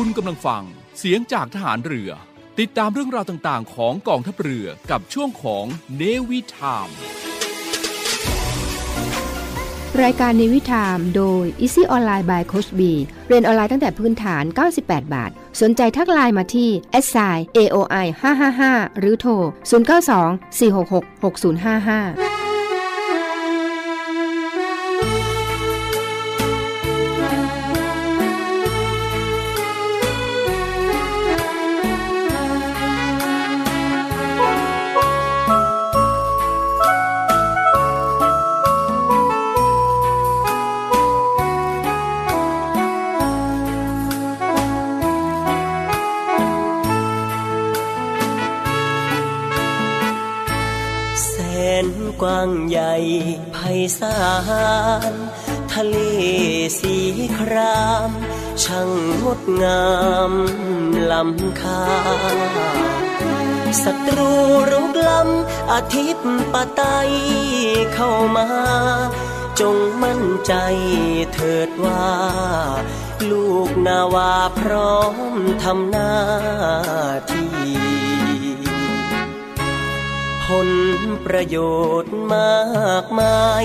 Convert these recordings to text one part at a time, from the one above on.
คุณกำลังฟังเสียงจากทหารเรือ ติดตามเรื่องราวต่างๆ ของกองทัพเรือกับช่วงของเนวิทามรายการในวิถามโดย Easy Online by Coach B เรียนออนไลน์ตั้งแต่พื้นฐาน 98 บาท สนใจทักไลน์มาที่ s i aoi 555 หรือโทร 092 466 6055 สีคราม ช่างงดงามลำคาศัตรูรุกล้ำอาทิตย์ปะไตเข้ามา จงมั่นใจเถิดว่า ลูกนาวาพร้อมทำหน้าที่ผลประโยชน์มากมาย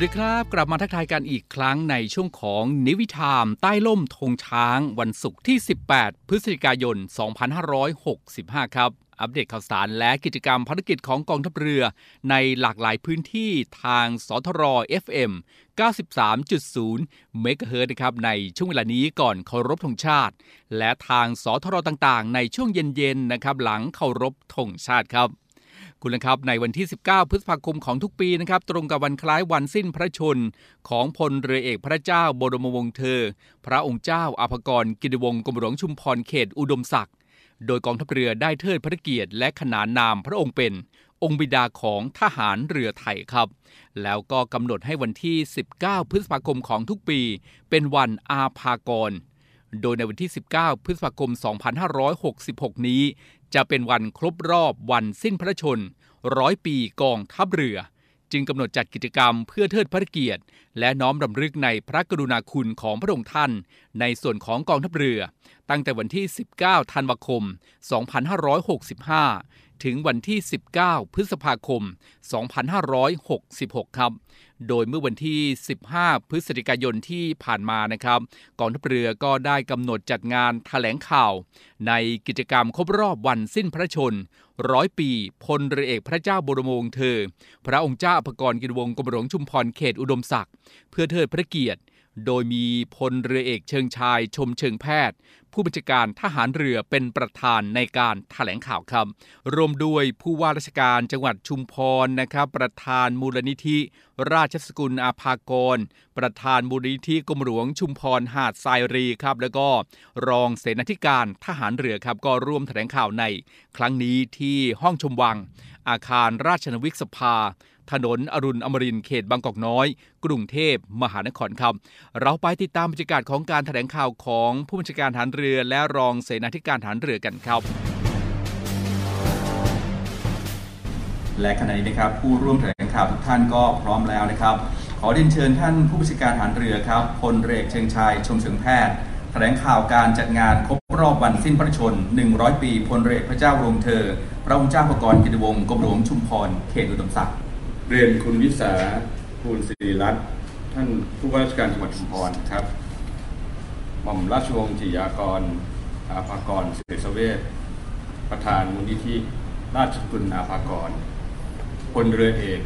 วัสดีครับ กลับมาทักทายกันอีกครั้งในช่วงของนิวิทามใต้ล่มธงช้างวันศุกร์ที่ 18 พฤศจิกายน 2565 ครับ อัปเดตข่าวสารและกิจกรรมภารกิจของกองทัพเรือ ในหลากหลายพื้นที่ทางสทร FM 93.0 เมกะเฮิร์นะครับในช่วงเวลานี้ก่อนเคารพธงชาติ และทางสทรต่างๆ ในช่วงเย็นๆนะครับหลังเคารพธงชาติครับ คุณนะครับในวันที่ 19 พฤษภาคมของทุกปีนะครับตรงกับวันคล้ายวันสิ้นพระชน ของพลเรือเอกพระเจ้าบรมวงศ์เธอ พระองค์เจ้าอาภกรกิติวงศ์กรมหลวงชุมพรเขตอุดมศักดิ์โดยกองทัพเรือได้เทิดพระเกียรติและขนานนามพระองค์เป็น องค์บิดาของทหารเรือไทยครับ แล้วก็กำหนดให้วันที่ 19 พฤษภาคมของทุกปี เป็นวันอาภากรโดยในวันที่ 19 พฤษภาคม 2566 นี้ จะเป็นวันครบรอบวันสิ้นพระชนร้อยปีกองทัพเรือ จึงกำหนดจัดกิจกรรมเพื่อเทิดพระเกียรติ และน้อมรำลึกในพระกรุณาคุณของพระองค์ท่าน ในส่วนของกองทัพเรือ ตั้งแต่วันที่ 19 ธันวาคม 2565 ถึงวันที่ 19 พฤษภาคม 2566 ครับ โดยเมื่อวันที่ 15 พฤศจิกายนที่ผ่านมานะครับกองทัพเรือก็ได้กำหนดจัดงานถแถลงข่าว ในกิจกรรมครบรอบวันสิ้นพระชนร้อยปีพลเรือเอกพระเจ้าบรมวงศ์เธอ พระองค์เจ้าอภกรกินวงศ์กรมหลวงชุมพรเขตอุดมศักดิ์เพื่อเทิดพระเกียรติ โดยมีพลเรือเอกเชิงชายชมเชิงแพทย์ ผู้บัญชาการทหารเรือเป็นประธานในการถแถลงข่าวครับรวมด้วยผู้ว่าราชการจังหวัดชุมพรนะครับ ประธานมูลนิธิ ราชสกุลอาภากร ประธานมูลนิธิกรมหลวงชุมพรหาดทรายรีครับ แล้วก็รองเสนาธิการทหารเรือครับ ก็ร่วมแถลงข่าวใน ครั้งนี้ที่ห้องชมวัง อาคารราชนวิกสภา ถนนอรุณอมรินเขตบางกอกน้อย กรุงเทพมหานครครับ เราไปติดตามบรรยากาศของการแถลงข่าวของผู้บัญชาการทหารเรือและรองเสนาธิการทหารเรือกันครับ และขณะนี้นะครับผู้ร่วมแถลงข่าวทุกท่านก็พร้อมแล้วนะครับ ขอเรียนเชิญท่านผู้บัญชาการทหารเรือครับพลเรือเอกเชิงชายชมเชิงแพทย์แถลงข่าวการจัดงานครบรอบวันสิ้นพระชน 100 ปีพลเรือเอกพระเจ้ารมเธอ พระองค์เจ้าพระกรกิติวงศ์กรมหลวงชุมพร เขตอุดมศักดิ์ เรียนคุณวิสาภูลศิริรัตน์ท่านผู้ว่าราชการจังหวัดชุมพรครับ หม่อมราชวงศ์จิยากร อาภากรเสษเวชประธานมูลนิธิราชกุลอาภากรพลเรือเอก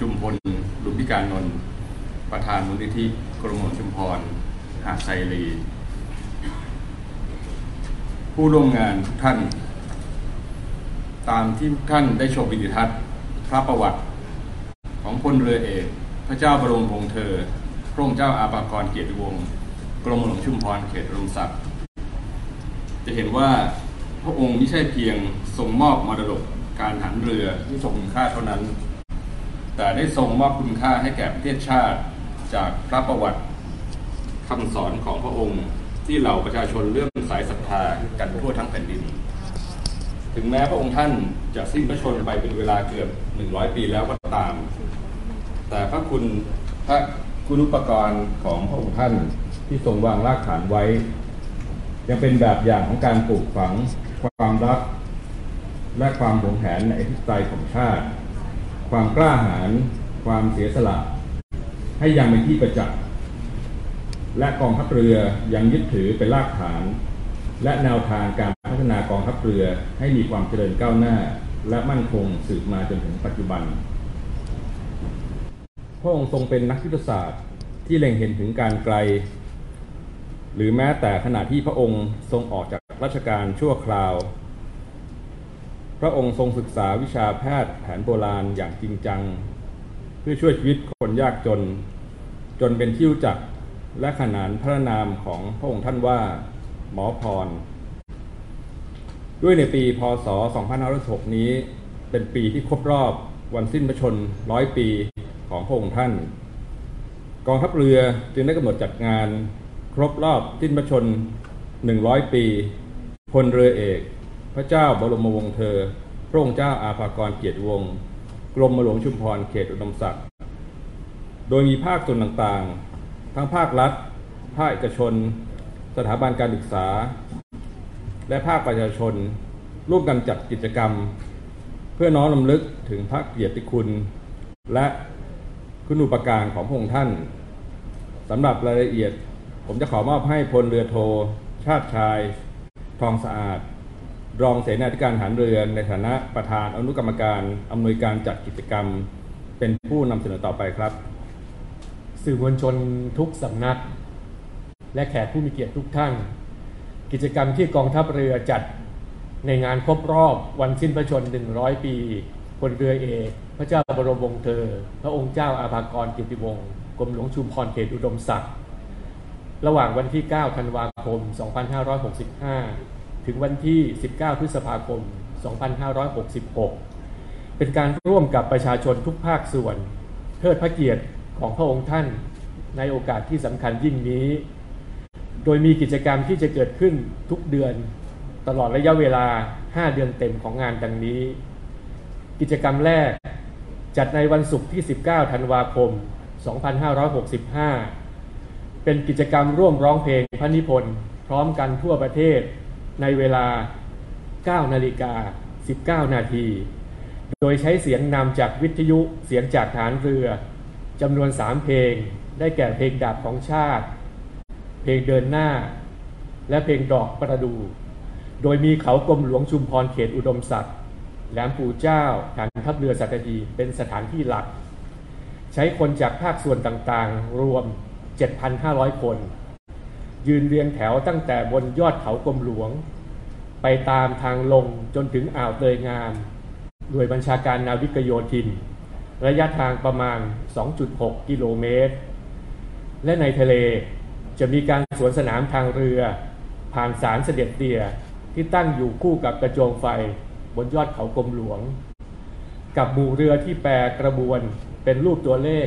จุมพลลุมพิการนนท์ประธานมูลนิธิกรมหลวงชุมพร หาดไซรี ผู้ร่วมงานทุกท่าน ตามที่ท่านได้ชมวิดีทัศน์ พระประวัติ ของพลเรือเอก พระเจ้าบรมวงศ์เธอ พระองค์เจ้าอาภากรเกียรติวงศ์กรมหลวงชุมพรเขตอุดมศักดิ์จะเห็นว่าพระองค์ไม่ใช่เพียงทรงมอบมรดกการหันเรือที่ทรงคุณค่าเท่านั้น แต่ได้ทรงมอบคุณค่าให้แก่ประเทศชาติจากพระประวัติคำสอนของพระองค์ที่เหล่าประชาชนเลื่อมสายศรัทธากันทั่วทั้งแผ่นดิน ถึงแม้พระองค์ท่านจะสิ้นพระชนม์ไปเป็นเวลาเกือบ 100ปีแล้วก็ตาม แต่พระคุณพระคุณุปกรณ์ของพระองค์ท่านที่ทรงวางรากฐานไว้ ยังเป็นแบบอย่างของการปลูกฝังความรัก และความหวงแหนในอธิปไตยของชาติ ความกล้าหาญความเสียสละ ให้ยังเป็นที่ประจักษ์และกองทัพเรือยังยึดถือเป็นรากฐาน และแนวทางการพัฒนากองทัพเรือให้มีความเจริญก้าวหน้า และมั่นคงสืบมาจนถึงปัจจุบัน พระองค์ทรงเป็นนักยุทธศาสตร์ที่เล็งเห็นถึงการไกล หรือแม้แต่ขณะที่พระองค์ทรงออกจากราชการชั่วคราว พระองค์ทรงศึกษาวิชาแพทย์แผนโบราณอย่างจริงจัง เพื่อช่วยชีวิตคนยากจน จนเป็นที่รู้จักและขนานพระนามของพระองค์ท่านว่า หมอพร ด้วยในปีพศ 2506 นี้ เป็นปีที่ครบรอบวันสิ้นพระชนร้อยปีของพระองค์ท่าน กองทัพเรือจึงได้กำหนดจัดงานครบรอบสิ้นพระชน 100 ปีพลเรือเอก พระเจ้าบรมวงศ์เธอ พระองค์เจ้าอาภากรเกียรติวงศ์กรมหลวงชุมพรเขตอุดมศักดิ์โดยมีภาคส่วนต่างๆ ทั้งภาครัฐ ภาคเอกชน สถาบันการศึกษา และภาคประชาชน ร่วมกันจัดกิจกรรม เพื่อน้อมรำลึกถึงพระเกียรติคุณ และคุณูปการของพระองค์ท่านสำหรับรายละเอียด ผมจะขอมอบให้พลเรือโท ชาติชาย ทองสะอาด รองเสนาธิการทหารเรือในฐานะประธานอนุกรรมการอำนวยการจัดกิจกรรม เป็นผู้นำเสนอต่อไปครับ สื่อมวลชนทุกสำนัก และแขกผู้มีเกียรติทุกท่าน กิจกรรมที่กองทัพเรือจัดในงานครบรอบวันสิ้นพระชน 100 ปีพลเรือเอกพระเจ้าบรมวงศ์เธอ พระองค์เจ้าอาภากรกิติวงศ์กรมหลวงชุมพรเขตอุดมศักดิ์ระหว่างวันที่ 9 ธันวาคม 2565 ถึงวันที่ 19 พฤษภาคม 2566 เป็นการร่วมกับประชาชนทุกภาคส่วน เทิดพระเกียรติของพระองค์ท่านในโอกาสที่สำคัญยิ่งนี้ โดยมีกิจกรรมที่จะเกิดขึ้นทุกเดือนตลอดระยะเวลา 5 เดือนเต็มของงานดังนี้ กิจกรรมแรกจัดในวันศุกร์ที่ 19 ธันวาคม 2565 เป็นกิจกรรมร่วมร้องเพลงพระนิพนธ์พร้อมกันทั่วประเทศในเวลา 9 นาฬิกา 19 นาที โดยใช้เสียงนำจากวิทยุเสียงจากฐานเรือจำนวน 3 เพลง ได้แก่เพลงดาบของชาติ ลงเดินหน้า และเพลงดอกประดู โดยมีเขากรมหลวงชุมพรเขตอุดมศักดิ์แหลมปู่เจ้าฐานทัพเรือสัตหีเป็นสถานที่หลัก ใช้คนจากภาคส่วนต่างๆ รวม 7,500 คน ยืนเรียงแถวตั้งแต่บนยอดเขากรมหลวง ไปตามทางลงจนถึงอ่าวเตยงามโดยบัญชาการนาวิกโยธิน ระยะทางประมาณ 2.6 กิโลเมตร และในทะเล จะมีการสวนสนามทางเรือ ผ่านสารเสด็จเตี่ยที่ตั้งอยู่คู่กับกระโจมไฟบนยอดเขากรมหลวง กับหมู่เรือที่แปรกระบวนเป็นรูปตัวเลข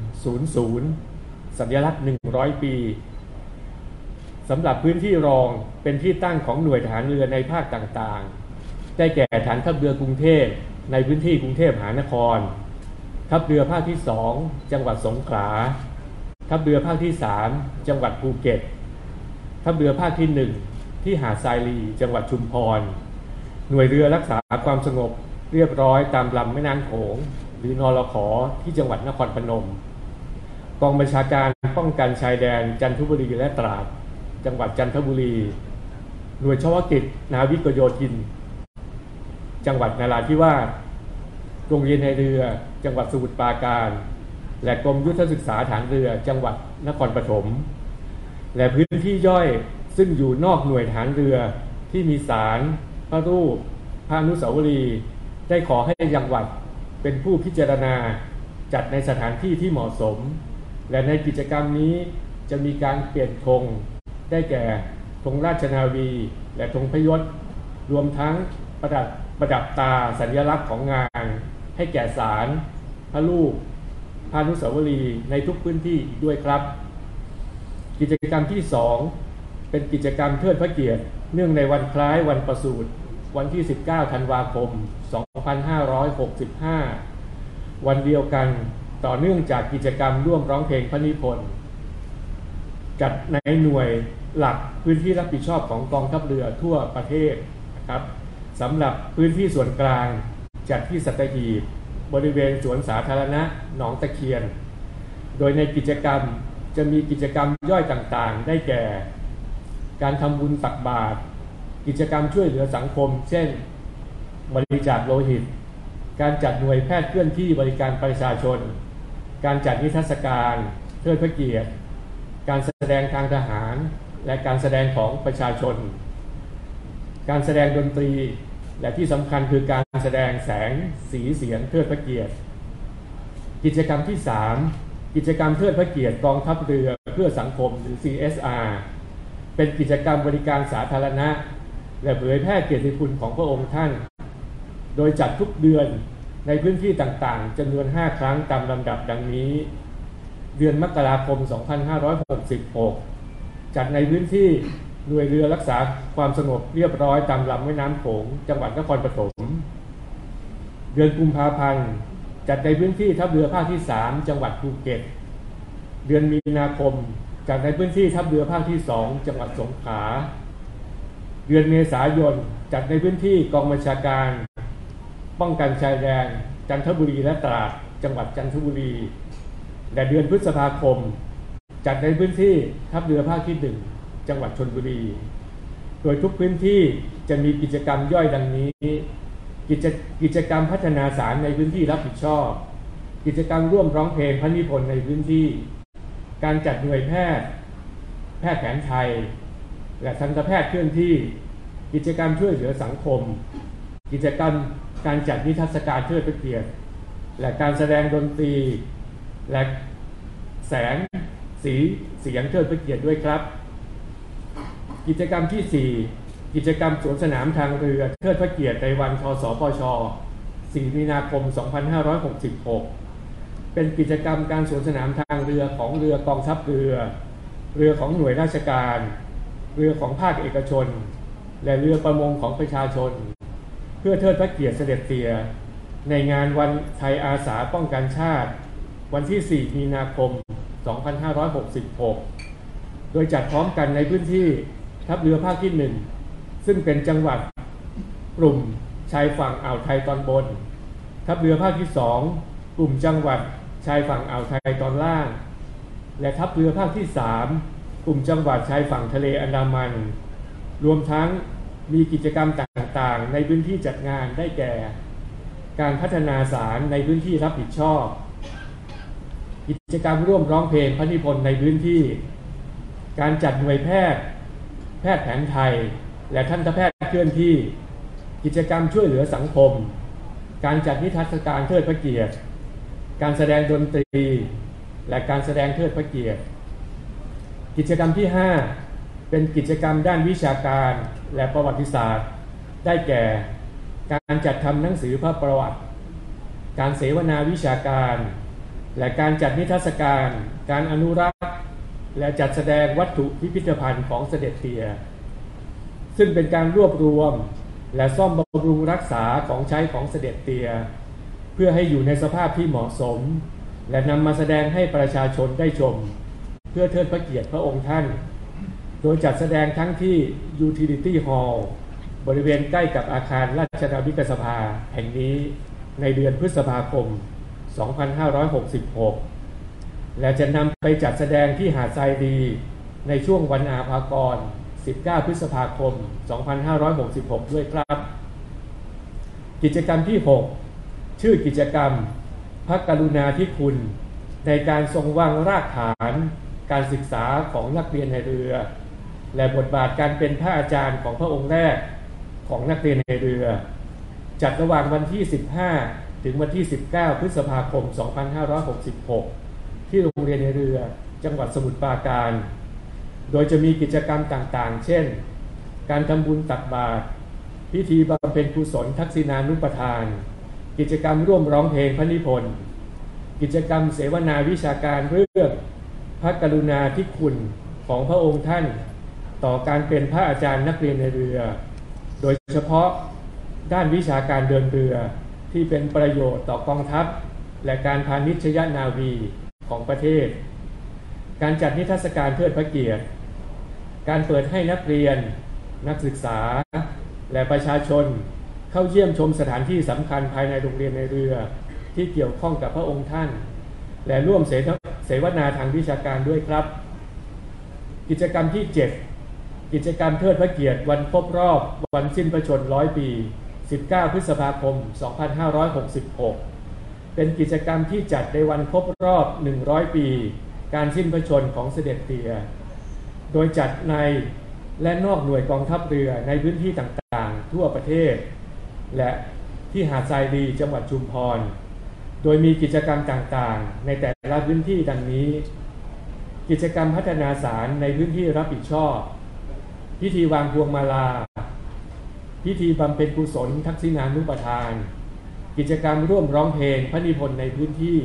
100 สัญลักษณ์ 100 ปีสำหรับพื้นที่รองเป็นที่ตั้งของหน่วยทหารเรือในภาคต่างๆ ได้แก่ฐานทัพเรือกรุงเทพในพื้นที่กรุงเทพมหานคร ทัพเรือภาคที่ 2 จังหวัดสงขลา ทัพเรือภาคที่ 3 จังหวัดภูเก็ต ทัพเรือภาคที่ 1 ที่หาดทรายลีจังหวัดชุมพร หน่วยเรือรักษาความสงบเรียบร้อยตามลำแม่น้ำโขง หรือนอรขอที่จังหวัดนครพนม กองบัญชาการป้องกันชายแดนจันทบุรีและตราด จังหวัดจันทบุรี หน่วยเฉพาะกิจนาวิกโยธิน จังหวัดนาราธิวาสโรงเรียนในเรือ จังหวัดสมุทรปราการ และกรมยุทธศึกษาฐานเรือจังหวัดนครปฐมและพื้นที่ย่อยซึ่งอยู่นอกหน่วยฐานเรือที่มีศาลพระรูปพระนุสาวรีย์ได้ขอให้จังหวัดเป็นผู้พิจารณาจัดในสถานที่ที่เหมาะสม และในกิจกรรมนี้จะมีการเปลี่ยนธงได้แก่ธงราชนาวี และธงพยศ รวมทั้งประดับประดับตาสัญลักษณ์ของงาน ให้แก่ศาลพระรูป อนุสาวรีย์ในทุกพื้นที่อีกด้วยครับ กิจกรรมที่ 2 เป็นกิจกรรมเทิดพระเกียรติ เนื่องในวันคล้ายวันประสูติวันที่ 19 ธันวาคม 2565 วันเดียวกันต่อเนื่องจากกิจกรรมร่วมร้องเพลงพระนิพนธ์จัดในหน่วยหลักพื้นที่รับผิดชอบของกองทัพเรือทั่วประเทศนะครับสำหรับพื้นที่ส่วนกลางจัดที่สัตหีบ บริเวณสวนสาธารณะหนองตะเคียน โดยในกิจกรรมจะมีกิจกรรมย่อยต่างๆ ได้แก่ การทำบุญตักบาตรกิจกรรมช่วยเหลือสังคม เช่น บริจาคโลหิต การจัดหน่วยแพทย์เคลื่อนที่บริการประชาชน การจัดนิทรรศการเทิดพระเกียรติ การแสดงทางทหาร และการแสดงของประชาชน การแสดงดนตรี และที่สำคัญคือการแสดงแสงสีเสียงเทิดพระเกียรติ กิจกรรมที่ 3 กิจกรรมเทิดพระเกียรติกองทัพเรือเพื่อสังคมหรือ CSR เป็นกิจกรรมบริการสาธารณะ และเผยแพร่เกียรติคุณของพระองค์ท่าน โดยจัดทุกเดือนในพื้นที่ต่างๆจำนวน 5 ครั้งตามลำดับดังนี้ เดือนมกราคม 2566 จัดในพื้นที่ หน่วยเรือรักษาความสงบเรียบร้อยตามลำแม่น้ำโขงจังหวัดนครปฐม เดือนกุมภาพันธ์จัดในพื้นที่ทัพเรือภาคที่ 3 จังหวัดภูเก็ต เดือนมีนาคมจัดในพื้นที่ทัพเรือภาคที่ 2 จังหวัดสงขลา เดือนเมษายนจัดในพื้นที่กองบัญชาการ ป้องกันชายแดนจันทบุรีและตราดจังหวัดจันทบุรี และเดือนพฤษภาคม จัดในพื้นที่ทัพเรือภาคที่ 1 จังหวัดชนบุรี โดยทุกพื้นที่จะมีกิจกรรมย่อยดังนี้ กิจกิจกรรมพัฒนาสารในพื้นที่รับผิดชอบ กิจกรรมร่วมร้องเพลงพระนิพนธ์ในพื้นที่ การจัดหน่วยแพทย์ แพทย์แผนไทย และทันตแพทย์เคลื่อนที่ กิจกรรมช่วยเหลือสังคม กิจกรรมการจัดนิทรรศการเทิดพระเกียรติ และการแสดงดนตรี และแสงสีเสียงเทิดพระเกียรติด้วยครับ กิจกรรมที่ 4 กิจกรรมสวนสนามทางเรือเทิดพระเกียรติในวันทศปช 4 มีนาคม 2566 เป็นกิจกรรมการสวนสนามทางเรือของเรือกองทัพเรือ เรือของหน่วยราชการ เรือของภาคเอกชน และเรือประมงของประชาชน เพื่อเทิดพระเกียรติเสด็จเตีย ในงานวันไทยอาสาป้องกันชาติ วันที่ 4 มีนาคม 2566 โดยจัดพร้อมกันในพื้นที่ ทัพเรือภาคที่1ซึ่งเป็นจังหวัดกลุ่มชายฝั่งอ่าวไทยตอนบน ทัพเรือภาคที่2กลุ่มจังหวัดชายฝั่งอ่าวไทยตอนล่าง และทัพเรือภาคที่3กลุ่มจังหวัดชายฝั่งทะเลอันดามัน รวมทั้งมีกิจกรรมต่างๆ ในพื้นที่จัดงานได้แก่ การพัฒนาสารในพื้นที่รับผิดชอบ กิจกรรมร่วมร้องเพลงพระนิพนธ์ในพื้นที่ การจัดหน่วยแพทย์ แพทย์แผนไทย และทันตแพทย์เคลื่อนที่ กิจกรรมช่วยเหลือสังคม การจัดนิทรรศการเทิดพระเกียรติ การแสดงดนตรี และการแสดงเทิดพระเกียรติ กิจกรรมที่ 5 เป็นกิจกรรมด้านวิชาการและประวัติศาสตร์ ได้แก่ การจัดทำหนังสือพระประวัติ การเสวนาวิชาการ และการจัดนิทรรศการ การอนุรักษ์ และจัดแสดงวัตถุพิพิธภัณฑ์ของเสด็จเตีย ซึ่งเป็นการรวบรวมและซ่อมบำรุงรักษาของใช้ของเสด็จเตีย เพื่อให้อยู่ในสภาพที่เหมาะสม และนำมาแสดงให้ประชาชนได้ชม เพื่อเทิดพระเกียรติพระองค์ท่าน โดยจัดแสดงทั้งที่ Utility Hall บริเวณใกล้กับอาคารราชนาวิกสภาแห่งนี้ในเดือนพฤษภาคม 2566 และจะนำไปจัดแสดงที่หาดทรายดีในช่วงวันอาภากร 19 พฤษภาคม 2566 ด้วยครับ กิจกรรมที่ 6 ชื่อกิจกรรมพระกรุณาธิคุณ ในการทรงวางรากฐานการศึกษาของนักเรียนในเรือ และบทบาทการเป็นพระอาจารย์ของพระองค์แรกของนักเรียนในเรือ จัดระหว่างวันที่ 15 ถึงวันที่ 19 พฤษภาคม 2566 ที่โรงเรียนในเรือจังหวัดสมุทรปราการ โดยจะมีกิจกรรมต่างๆ เช่น การทำบุญตักบาตรพิธีบำเพ็ญกุศลทักษิณานุปทาน กิจกรรมร่วมร้องเพลงพระนิพนธ์กิจกรรมเสวนาวิชาการเรื่องพระกรุณาธิคุณของพระองค์ท่าน ต่อการเป็นพระอาจารย์นักเรียนในเรือ โดยเฉพาะด้านวิชาการเดินเรือที่เป็นประโยชน์ต่อกองทัพ และการพาณิชยนาวี ของประเทศ การจัดนิทรรศการเทิดพระเกียรติ การเปิดให้นักเรียน นักศึกษา และประชาชน เข้าเยี่ยมชมสถานที่สำคัญภายในโรงเรียนในเรือ ที่เกี่ยวข้องกับพระองค์ท่าน และร่วมเสเสวนาทางวิชาการด้วยครับ กิจกรรมที่ 7 กิจกรรมเทิดพระเกียรติ วันครบรอบ วันสิ้นพระชนร้อยปี 19 พฤษภาคม 2566 เป็นกิจกรรมที่จัดในวันครบรอบ 100 ปี การสิ้นพระชนของเสด็จเตีย โดยจัดในและนอกหน่วยกองทัพเรือในพื้นที่ต่างๆ ทั่วประเทศ และที่หาดทรายดีจังหวัดชุมพร โดยมีกิจกรรมต่างๆ ในแต่ละพื้นที่ดังนี้ กิจกรรมพัฒนาสารในพื้นที่รับผิดชอบ พิธีวางพวงมาลา พิธีบำเพ็ญกุศลทักษิณานุปทาน กิจกรรมร่วมร้องเพลงพระนิพนธ์ในพื้นที่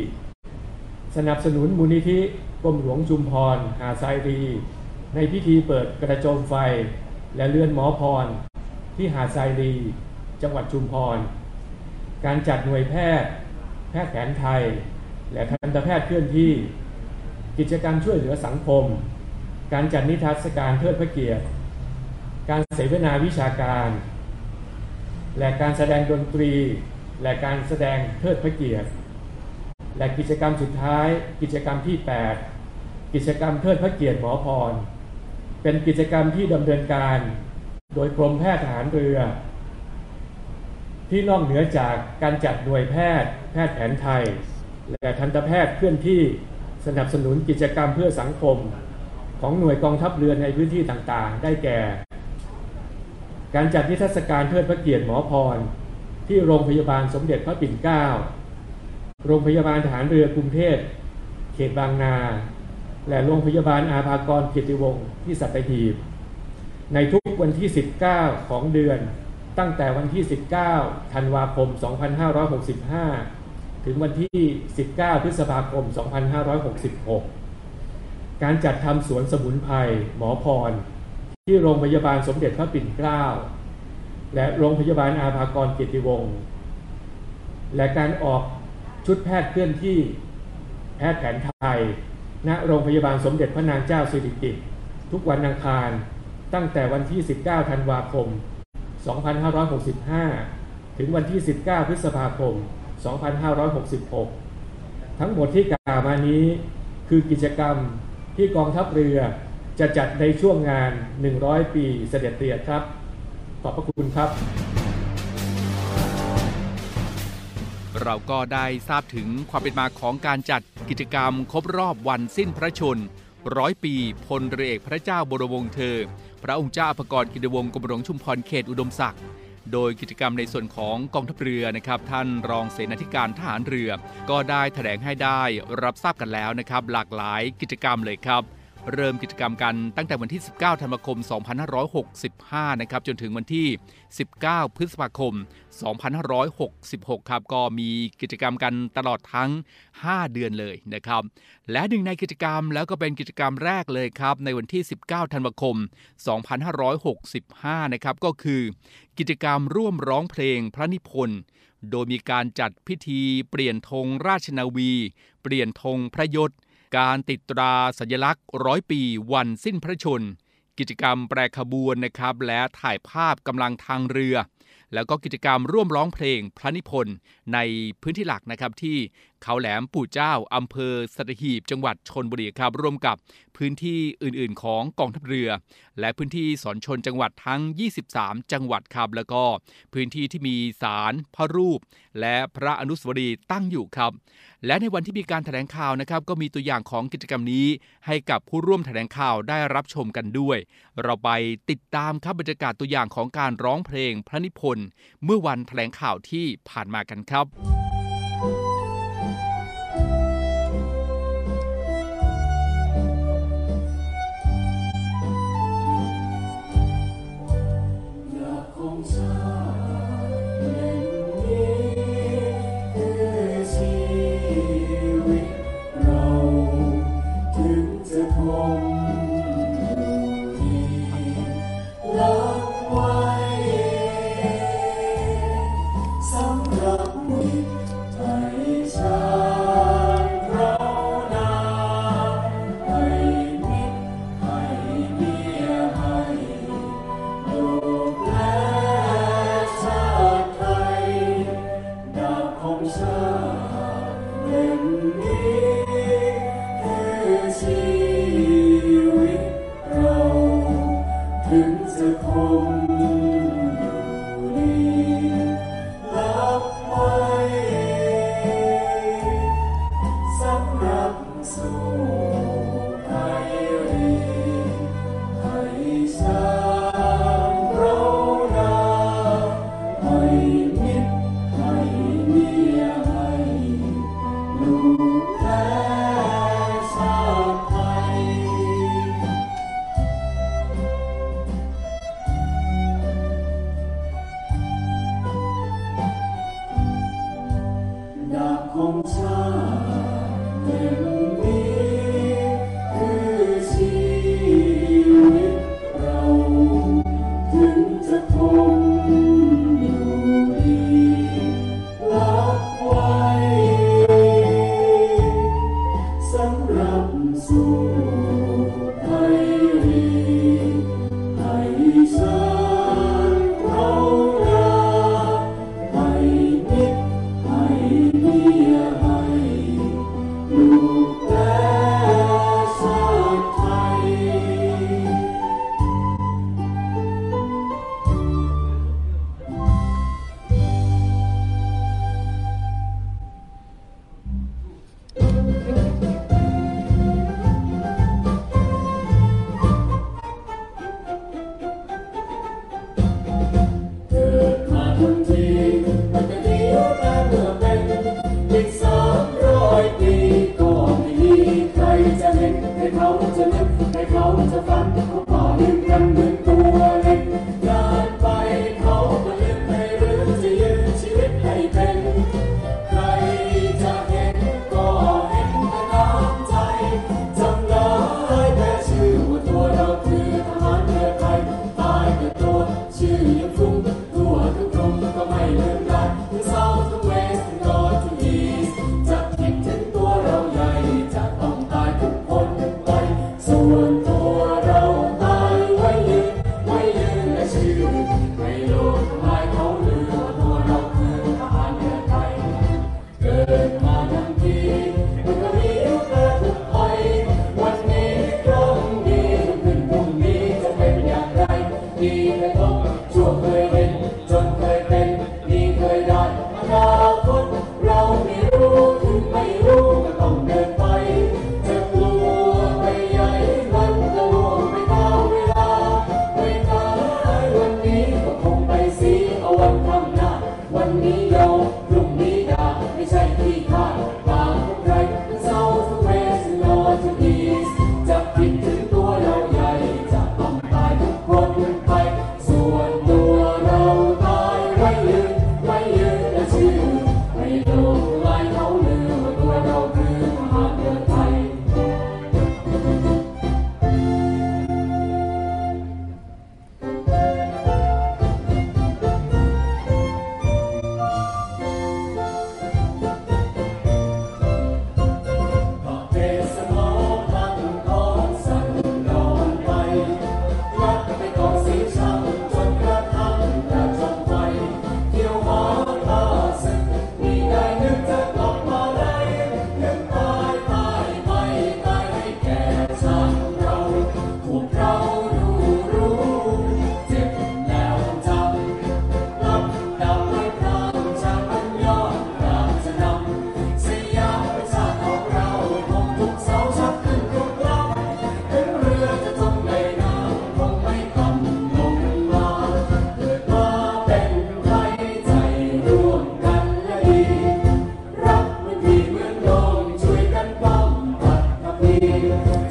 สนับสนุนมูลนิธิกรมหลวงชุมพร หาดทรายดีในพิธีเปิดกระโจมไฟ และเรือนหมอพร ที่หาดทรายดีจังหวัดชุมพร การจัดหน่วยแพทย์ แพทย์แผนไทย และทันตแพทย์เคลื่อนที่ กิจกรรมช่วยเหลือสังคม การจัดนิทรรศการเทิดพระเกียรติ การเสวนาวิชาการ และการแสดงดนตรี และการแสดงเทิดพระเกียรติ และกิจกรรมสุดท้าย กิจกรรมที่ 8 กิจกรรมเทิดพระเกียรติหมอพร เป็นกิจกรรมที่ดำเนินการ โดยกรมแพทย์ทหารเรือ ที่นอกเหนือจากการจัดหน่วยแพทย์ แพทย์แผนไทย และทันตแพทย์เคลื่อนที่สนับสนุนกิจกรรมเพื่อสังคม ของหน่วยกองทัพเรือในพื้นที่ต่างๆ ได้แก่ การจัดนิทรรศการเทิดพระเกียรติหมอพร ที่โรงพยาบาลสมเด็จพระปิ่นเกล้า โรงพยาบาลทหารเรือกรุงเทพ เขตบางนา และโรงพยาบาลอาภากรเกียรติวงศ์ที่สัตหีบ ในทุกวันที่ 19 ของเดือนตั้งแต่วันที่ 19 ธันวาคม 2565 ถึงวันที่ 19 พฤษภาคม 2566 การจัดทำสวนสมุนไพรหมอพร ที่โรงพยาบาลสมเด็จพระปิ่นเกล้า และโรงพยาบาลอาภากรเกียรติวงศ์และการออกชุดแพทย์เคลื่อนที่แพทย์แผนไทย ณ โรงพยาบาลสมเด็จพระนางเจ้าสิริกิติ์ทุกวันอังคารตั้งแต่วันที่ 19 ธันวาคม 2565 ถึงวันที่ 19 พฤษภาคม 2566 ทั้งหมดที่กล่าวมานี้คือกิจกรรมที่กองทัพเรือจะจัดในช่วงงาน 100 ปีเสด็จเตียครับ ขอบพระคุณครับ เราก็ได้ทราบถึงความเป็นมาของการจัดกิจกรรมครบรอบวันสิ้นพระชนร้อยปีพลเรือเอกพระเจ้าบรมวงศ์เธอ พระองค์เจ้าอภกรกิติวงศ์กรมหลวงชุมพรเขตอุดมศักดิ์โดยกิจกรรมในส่วนของกองทัพเรือนะครับ ท่านรองเสนาธิการทหารเรือ ก็ได้แถลงให้ได้รับทราบกันแล้วนะครับ หลากหลายกิจกรรมเลยครับ เริ่มกิจกรรมกันตั้งแต่วันที่ 19 ธันวาคม 2565 นะครับ จนถึงวันที่ 19 พฤษภาคม 2566 ครับ ก็มีกิจกรรมกันตลอดทั้ง 5 เดือนเลยนะครับ และหนึ่งในกิจกรรมแล้วก็เป็นกิจกรรมแรกเลยครับ ในวันที่ 19 ธันวาคม 2565 นะครับ ก็คือกิจกรรมร่วมร้องเพลงพระนิพนธ์โดยมีการจัดพิธีเปลี่ยนธงราชนาวี เปลี่ยนธงพระยศ การติดตราสัญลักษณ์ร้อยปีวันสิ้นพระชน กิจกรรมแปรขบวนนะครับ และถ่ายภาพกำลังทางเรือ แล้วก็กิจกรรมร่วมร้องเพลงพระนิพนธ์ ในพื้นที่หลักนะครับที่เขาแหลมปู่เจ้าอำเภอสัตหีบ จังหวัดชนบุรีครับร่วมกับพื้นที่อื่นๆ ของกองทัพเรือ และพื้นที่สอนชนจังหวัดทั้ง 23 จังหวัดครับแล้วก็พื้นที่ที่มีศาลพระรูป และพระอนุสาวรีย์ตั้งอยู่ครับ และในวันที่มีการแถลงข่าวนะครับก็มีตัวอย่างของกิจกรรมนี้ ให้กับผู้ร่วมแถลงข่าวได้รับชมกันด้วย เราไปติดตามครับบรรยากาศตัวอย่างของการร้องเพลงพระนิพนธ์เมื่อวันแถลงข่าวที่ผ่านมากันครับครับ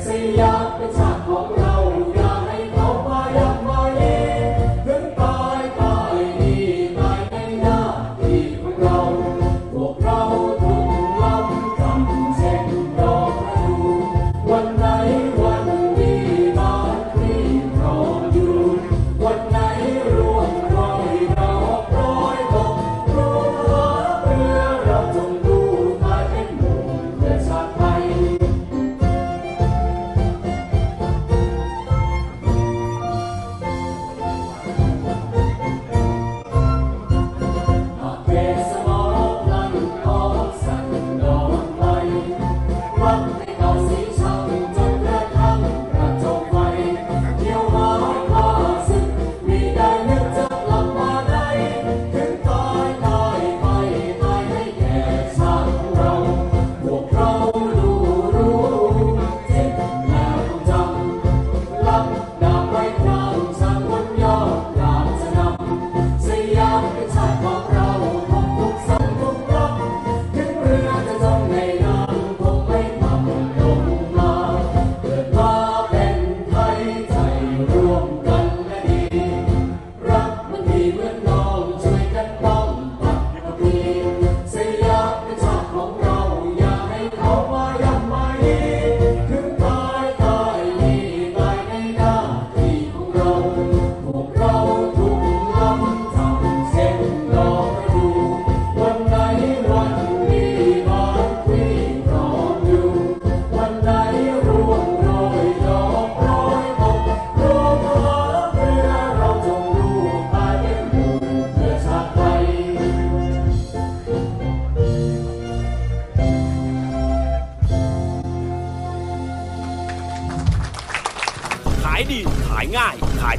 สยามเป็น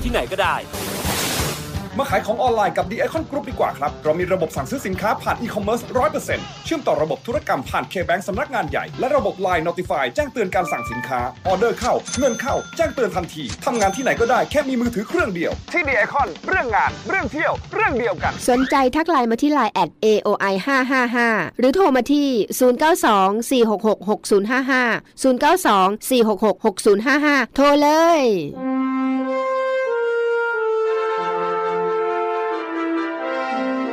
ที่ไหนก็ได้ มาขายของออนไลน์กับ The Icon Group ดีกว่าครับ เรามีระบบสั่งซื้อสินค้าผ่านอีคอมเมิร์ซร้อยเปอร์เซ็นต์เชื่อมต่อระบบธุรกรรมผ่าน K-Bank สำนักงานใหญ่ และระบบ Line Notify แจ้งเตือนการสั่งสินค้า ออเดอร์เข้า เงินเข้า แจ้งเตือนทันที ทำงานที่ไหนก็ได้แค่มีมือถือเครื่องเดียว ที่ The Icon เรื่องงาน เรื่องเที่ยว เรื่องเดียวกัน สนใจทักไลน์มาที่ไลน์แอด AOI 555หรือโทรมาที่ 0924666055 0924666055 โทรเลย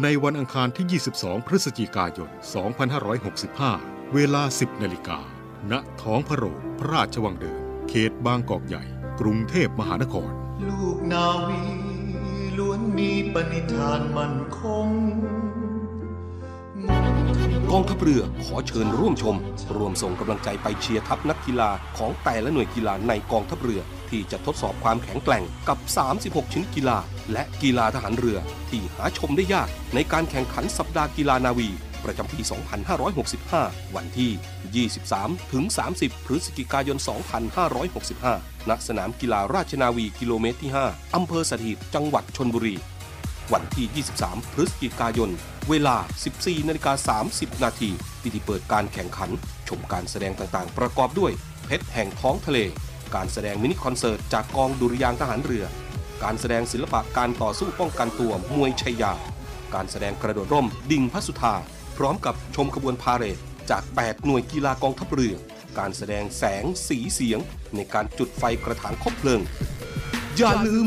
ในวันอังคารที่ 22 พฤศจิกายน 2565 เวลา 10 นาฬิกา ณ ท้องพระโรงพระราชวังเดิม เขตบางกอกใหญ่ กรุงเทพมหานคร ลูกนาวีล้วนมีปณิธานมั่นคงกองทัพเรือขอเชิญร่วมชม รวมส่งกำลังใจไปเชียร์ทัพนักกีฬาของแต่ละหน่วยกีฬาในกองทัพเรือ ที่จะทดสอบความแข็งแกร่งกับ 36 ชิ้นกีฬา และกีฬาทหารเรือ ที่หาชมได้ยากในการแข่งขันสัปดาห์กีฬานาวี ประจำปี 2565 วันที่ 23 ถึง 30 พฤศจิกายน 2565 ณ สนามกีฬาราชนาวีกิโลเมตรที่ 5 อำเภอสถิตจังหวัดชนบุรี วันที่ 23 พฤศจิกายน เวลา 14นาฬิกา30 นาทีพิธีเปิดการแข่งขัน ชมการแสดงต่างๆ ประกอบด้วย เพชรแห่งท้องทะเล การแสดงมินิคอนเสิร์ตจากกองดุริยางทหารเรือ การแสดงศิลปะการต่อสู้ป้องกันตัวมวยชัยยา การแสดงกระโดดร่มดิ่งพระสุธาพร้อมกับชมขบวนพาเหรดจาก 8 หน่วยกีฬากองทัพเรือ การแสดงแสงสีเสียงในการจุดไฟกระถางคบเพลิง อย่าลืม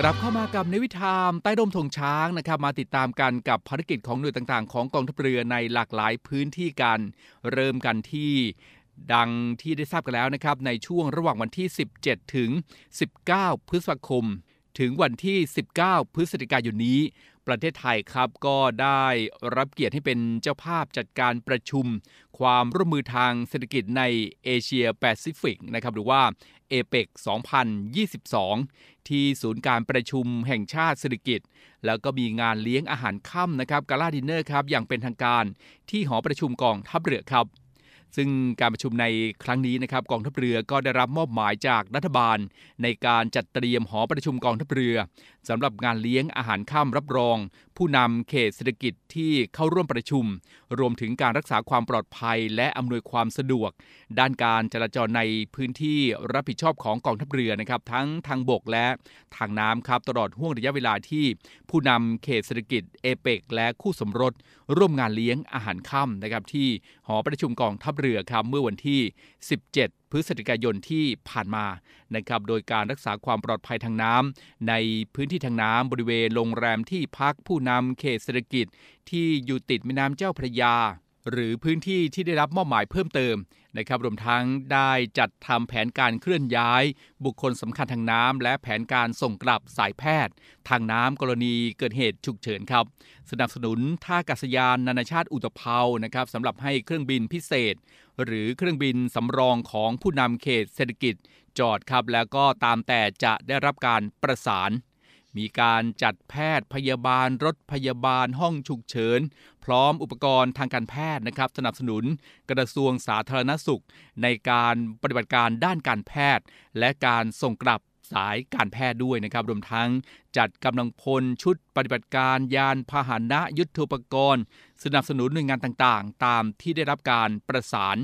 กลับเข้ามากับในวิธามใต้ร่มธงช้างนะครับมาติดตามกันกับภารกิจของหน่วยต่างๆ ของกองทัพเรือในหลากหลายพื้นที่กัน เริ่มกันที่ดังที่ได้ทราบกันแล้วนะครับในช่วงระหว่างวันที่ 17 ถึง 19 พฤษภาคม ถึงวันที่ 19 พฤศจิกายนนี้ ประเทศไทยครับก็ได้รับเกียรติให้เป็นเจ้าภาพจัดการประชุม ความร่วมมือทางเศรษฐกิจในเอเชียแปซิฟิกนะครับหรือว่าเอเปก2022 ที่ศูนย์การประชุมแห่งชาติเศรษฐกิจ แล้วก็มีงานเลี้ยงอาหารค่ำนะครับกาลาดินเนอร์ครับอย่างเป็นทางการที่หอประชุมกองทัพเรือครับซึ่งการประชุมในครั้งนี้นะครับกองทัพเรือก็ได้รับมอบหมายจากรัฐบาล ในการจัดเตรียมหอประชุมกองทัพเรือ สำหรับงานเลี้ยงอาหารค่ำรับรอง ผู้นำเขตเศรษฐกิจที่เข้าร่วมประชุม รวมถึงการรักษาความปลอดภัยและอำนวยความสะดวก ด้านการจราจรในพื้นที่รับผิดชอบของกองทัพเรือนะครับทั้งทางบกและทางน้ำครับตลอดห่วงระยะเวลาที่ ผู้นำเขตเศรษฐกิจเอเปกและคู่สมรส ร่วมงานเลี้ยงอาหารค่ำนะครับที่หอประชุมกองทัพเรือครับเมื่อวันที่ 17 พฤศจิกายนที่ผ่านมานะครับโดยการรักษาความปลอดภัยทางน้ำในพื้นที่ทางน้ำบริเวณโรงแรมที่พักผู้นำเขตเศรษฐกิจ ที่อยู่ติดแม่น้ำเจ้าพระยา หรือพื้นที่ที่ได้รับมอบหมายเพิ่มเติมนะครับรวมทั้งได้จัดทำแผนการเคลื่อนย้าย บุคคลสำคัญทางน้ำและแผนการส่งกลับสายแพทย์ ทางน้ำกรณีเกิดเหตุฉุกเฉินครับ สนับสนุนท่าอากาศยานนานาชาติอุตภเปานะครับสำหรับให้เครื่องบินพิเศษ หรือเครื่องบินสำรองของผู้นำเขตเศรษฐกิจ จอดครับแล้วก็ตามแต่จะได้รับการประสาน มีการจัดแพทย์พยาบาล รถพยาบาลห้องฉุกเฉิน พร้อมอุปกรณ์ทางการแพทย์นะครับ สนับสนุนกระทรวงสาธารณสุข ในการปฏิบัติการด้านการแพทย์ และการส่งกลับสายการแพทย์ด้วยนะครับ รวมทั้งจัดกำลังพลชุดปฏิบัติการยานพาหนะยุทโธปกรณ์ สนับสนุนหน่วยงานต่างๆ ตามที่ได้รับการประสาน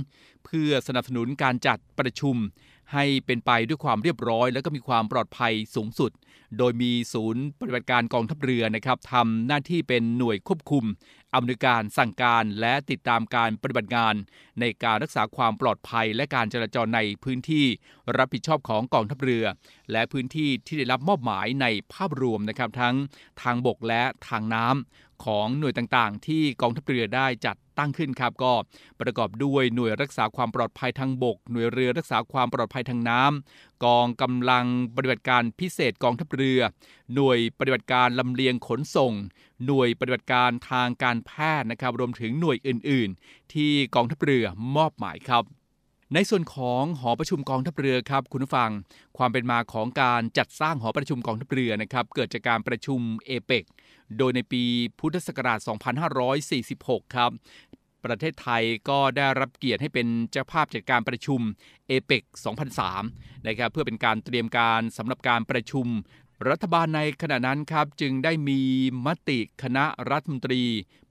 เพื่อสนับสนุนการจัดประชุม ให้เป็นไปด้วยความเรียบร้อย และก็มีความปลอดภัยสูงสุด โดยมีศูนย์ปฏิบัติการกองทัพเรือนะครับทำหน้าที่เป็นหน่วยควบคุมอำนวยการสั่งการและติดตามการปฏิบัติงาน ในการรักษาความปลอดภัยและการจราจรในพื้นที่รับผิดชอบของกองทัพเรือ และพื้นที่ที่ได้รับมอบหมายในภาพรวมนะครับทั้งทางบกและทางน้ำ ของหน่วยต่างๆ ที่กองทัพเรือได้จัดตั้งขึ้นครับก็ประกอบด้วยหน่วยรักษาความปลอดภัยทางบก หน่วยเรือรักษาความปลอดภัยทางน้ำกองกำลังปฏิบัติการพิเศษกองทัพเรือ หน่วยปฏิบัติการลำเลียงขนส่ง หน่วยปฏิบัติการทางการแพทย์นะครับรวมถึงหน่วยอื่น ๆ ที่กองทัพเรือมอบหมายครับ ในส่วนของหอประชุมกองทัพเรือครับคุณผู้ฟัง ความเป็นมาของการจัดสร้างหอประชุมกองทัพเรือนะครับเกิดจากการประชุมเอเปกโดยในปีพุทธศักราช 2546 ครับ ประเทศไทยก็ได้รับเกียรติให้เป็นเจ้าภาพจัดการประชุมเอเปก2003 นะครับเพื่อเป็นการเตรียมการสำหรับการประชุม รัฐบาลในขณะนั้นครับจึงได้มีมติคณะรัฐมนตรี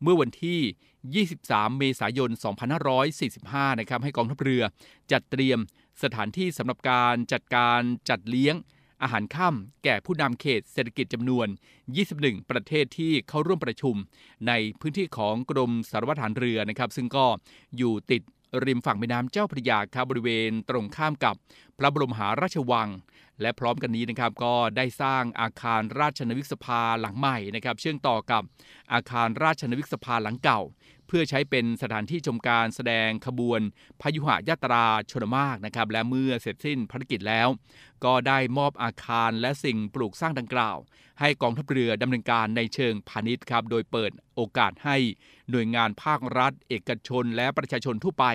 เมื่อวันที่ 23 เมษายน 2545 นะครับให้กองทัพเรือจัดเตรียมสถานที่สำหรับการจัดการจัดเลี้ยงอาหารค่ำแก่ผู้นำเขตเศรษฐกิจจำนวน 21 ประเทศที่เข้าร่วมประชุม ในพื้นที่ของกรมสารวัตรทหารเรือนะครับ ซึ่งก็อยู่ติดริมฝั่งแม่น้ำเจ้าพระยาครับบริเวณตรงข้ามกับพระบรมหาราชวัง และพร้อมกันนี้นะครับก็ได้สร้างอาคารราชนาวิกสภาหลังใหม่นะครับเชื่อมต่อกับอาคารราชนาวิกสภาหลังเก่า พื่อใช้เป็นสถานที่ชมการแสดงขบวนพยุหยาตราชนมากนะครับและเมื่อเสร็จสิ้นภารกิจแล้ว ก็ได้มอบอาคารและสิ่งปลูกสร้างดังกล่าว ให้กองทัพเรือดำเนินการในเชิงพาณิชย์ครับโดยเปิดโอกาสให้หน่วยงานภาครัฐ เอกชน และประชาชนทั่วไป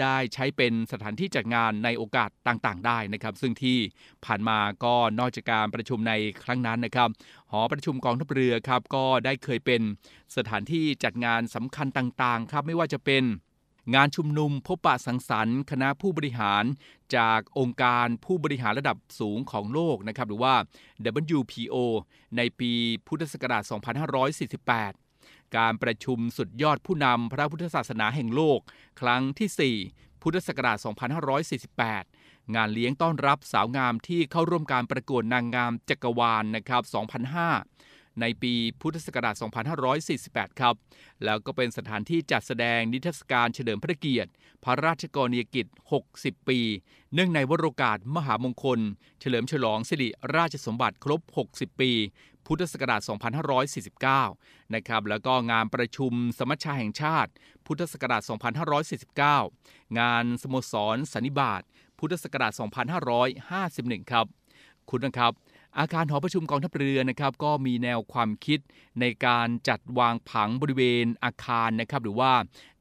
ได้ใช้เป็นสถานที่จัดงานในโอกาสต่างๆ ได้นะครับ ซึ่งที่ผ่านมาก็นอกจากการประชุมในครั้งนั้นนะครับ หอประชุมกองทัพเรือครับก็ได้เคยเป็นสถานที่จัดงานสำคัญต่างๆ ครับไม่ว่าจะเป็นงานชุมนุมพบปะสังสรรค์ คณะผู้บริหารจากองค์การผู้บริหารระดับสูงของโลกนะครับหรือว่า WPO ในปีพุทธศักราช 2548 การประชุมสุดยอดผู้นำพระพุทธศาสนาแห่งโลก ครั้งที่ 4 พุทธศักราช 2548 งานเลี้ยงต้อนรับสาวงามที่เข้าร่วมการประกวดนางงามจักรวาลนะครับ 2005 ในปีพุทธศักราช 2548 ครับ แล้วก็เป็นสถานที่จัดแสดงนิทรรศการเฉลิมพระเกียรติ พระราชกรณียกิจ 60 ปี เนื่องในวโรกาสมหามงคล เฉลิมฉลองสิริราชสมบัติครบ 60 ปีพุทธศักราช 2549 นะครับ แล้วก็งานประชุมสมัชชาแห่งชาติ พุทธศักราช 2549 งานสโมสรสันนิบาต พุทธศักราช 2551 ครับ คุณนะครับอาคารหอประชุมกองทัพเรือนะครับก็มีแนวความคิดในการจัดวางผังบริเวณอาคารนะครับหรือว่า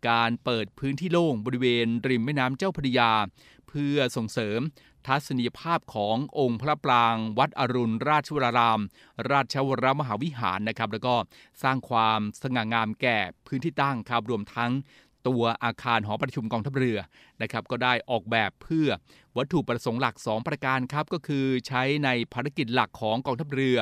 การเปิดพื้นที่โล่งบริเวณริมแม่น้ำเจ้าพระยา เพื่อส่งเสริมทัศนียภาพขององค์พระปราง วัดอรุณราชวราราม ราชวรมหาวิหารนะครับแล้วก็สร้างความสง่างามแก่พื้นที่ตั้งครับรวมทั้ง ตัวอาคารหอประชุมกองทัพเรือนะครับก็ได้ออกแบบเพื่อวัตถุประสงค์หลัก 2 ประการครับ ก็คือใช้ในภารกิจหลักของกองทัพเรือ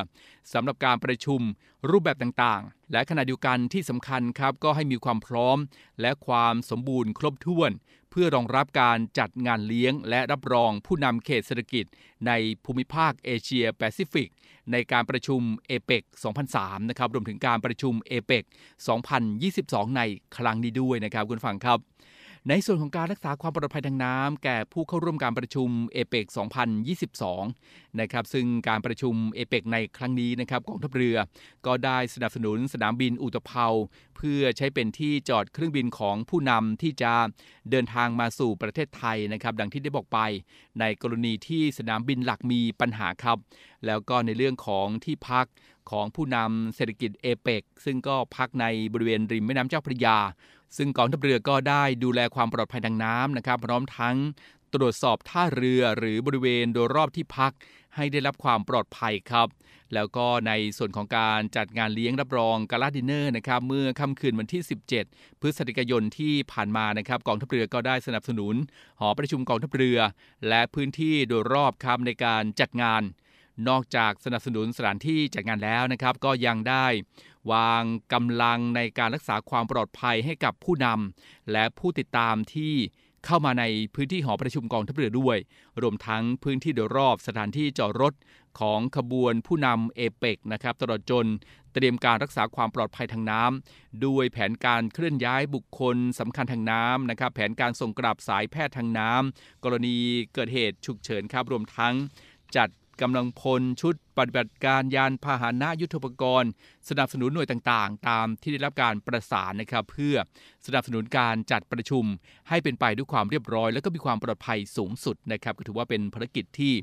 สำหรับการประชุมรูปแบบต่างๆ และขณะเดียวกันที่สำคัญครับ ก็ให้มีความพร้อม และความสมบูรณ์ครบถ้วน เพื่อรองรับการจัดงานเลี้ยง และรับรองผู้นำเขตเศรษฐกิจ ในภูมิภาคเอเชียแปซิฟิก ในการประชุมเอเปก2003 นะครับ รวมถึงการประชุมเอเปก2022 ในครั้งนี้ด้วยนะครับ คุณฟังครับ ในส่วนของการรักษาความปลอดภัยทางน้ำแก่ผู้เข้าร่วมการประชุมเอเปก2022 นะครับ ซึ่งการประชุมเอเปกในครั้งนี้นะครับกองทัพเรือ ก็ได้สนับสนุนสนามบินอุตภเปาเพื่อใช้เป็นที่จอดเครื่องบินของผู้นำที่จะเดินทางมาสู่ประเทศไทยนะครับ ดังที่ได้บอกไป ในกรณีที่สนามบินหลักมีปัญหาครับ แล้วก็ในเรื่องของที่พักของผู้นำเศรษฐกิจเอเปกซึ่งก็พักในบริเวณริมแม่น้ำเจ้าพระยา ซึ่งกองทัพเรือก็ได้ดูแลความปลอดภัยทางน้ำนะครับ พร้อมทั้งตรวจสอบท่าเรือหรือบริเวณโดยรอบที่พัก ให้ได้รับความปลอดภัยครับ แล้วก็ในส่วนของการจัดงานเลี้ยงรับรองกาลาดินเนอร์นะครับเมื่อค่ำคืนวันที่ 17 พฤศจิกายนที่ผ่านมานะครับกองทัพเรือก็ได้สนับสนุน หอประชุมกองทัพเรือ และพื้นที่โดยรอบครับในการจัดงาน นอกจากสนับสนุนสถานที่จัดงานแล้วนะครับ ก็ยังได้วางกำลังในการรักษาความปลอดภัยให้กับผู้นำและผู้ติดตามที่เข้ามาในพื้นที่หอประชุมกองทัพเรือด้วย รวมทั้งพื้นที่โดยรอบสถานที่จอดรถของขบวนผู้นำเอเปกนะครับตลอดจนเตรียมการรักษาความปลอดภัยทางน้ำด้วยแผนการเคลื่อนย้ายบุคคลสำคัญทางน้ำนะครับ แผนการส่งกลับสายแพทย์ทางน้ำกรณีเกิดเหตุฉุกเฉินครับรวมทั้งจัด กำลังพลชุดปฏิบัติการยานพาหนะยุทธปกรณ์ สนับสนุนหน่วยต่างๆ ตามที่ได้รับการประสานนะครับ เพื่อสนับสนุนการจัดประชุม ให้เป็นไปด้วยความเรียบร้อย และก็มีความปลอดภัยสูงสุดนะครับ ก็ถือว่าเป็นภารกิจที่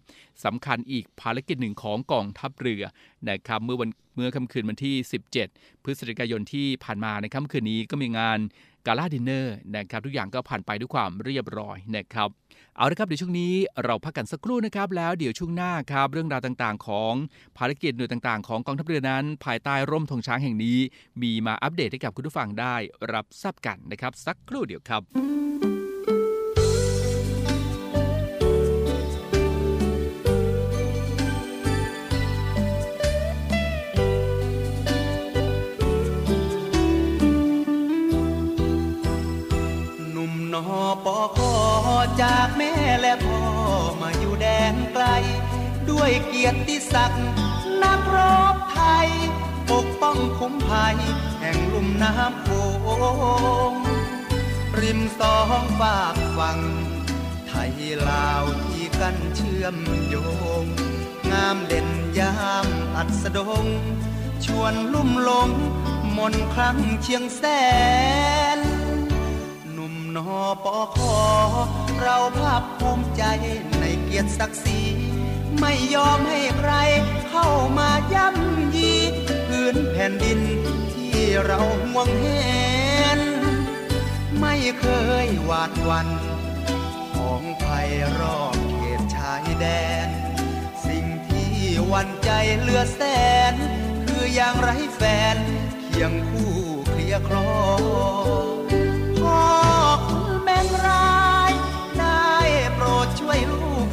สำคัญอีกภารกิจหนึ่งของกองทัพเรือนะครับเมื่อวันเมื่อค่ำคืนวันที่ 17 พฤศจิกายนที่ผ่านมาในค่ำคืนนี้ก็มีงาน กาลาดินเนอร์นะครับทุกอย่างก็ผ่านไปด้วยความเรียบร้อยนะครับเอาละครับเดี๋ยวช่วงนี้เราพักกันสักครู่นะครับ แล้วเดี๋ยวช่วงหน้าครับเรื่องราวต่างๆ ของภารกิจหน่วยต่างๆ ของกองทัพเรือนั้น ภายใต้ร่มธงช้างแห่งนี้ มีมาอัปเดตให้กับคุณผู้ฟังได้ รับทราบกันนะครับสักครู่เดียวครับ นุ่อปอคอจากแม่และพ่อมาอยู่แดนไกล ด้วยเกียรติศักดิ์นักรบไทย ปกป้องคุ้มภัย แห่งลุ่มน้ำโขงริมสองฝากฝั่ง ไทยลาวที่กันเชื่อมโยง งามเด่นยามอัดสดง ชวนลุ่มหลง มนครั้งเชียงแสน นอปอคอเราภาคภูมิใจในเกียรติศักดิ์ศรีไม่ยอมให้ใครเข้ามาย่ำยีพื้นแผ่นดินที่เราห่วงแหน ไม่เคยหวาดวันของภัยรอบเขตชายแดน สิ่งที่วันใจเลือแสน คืออย่างไรแฟนเคียงคู่เคลียร์คลอพ่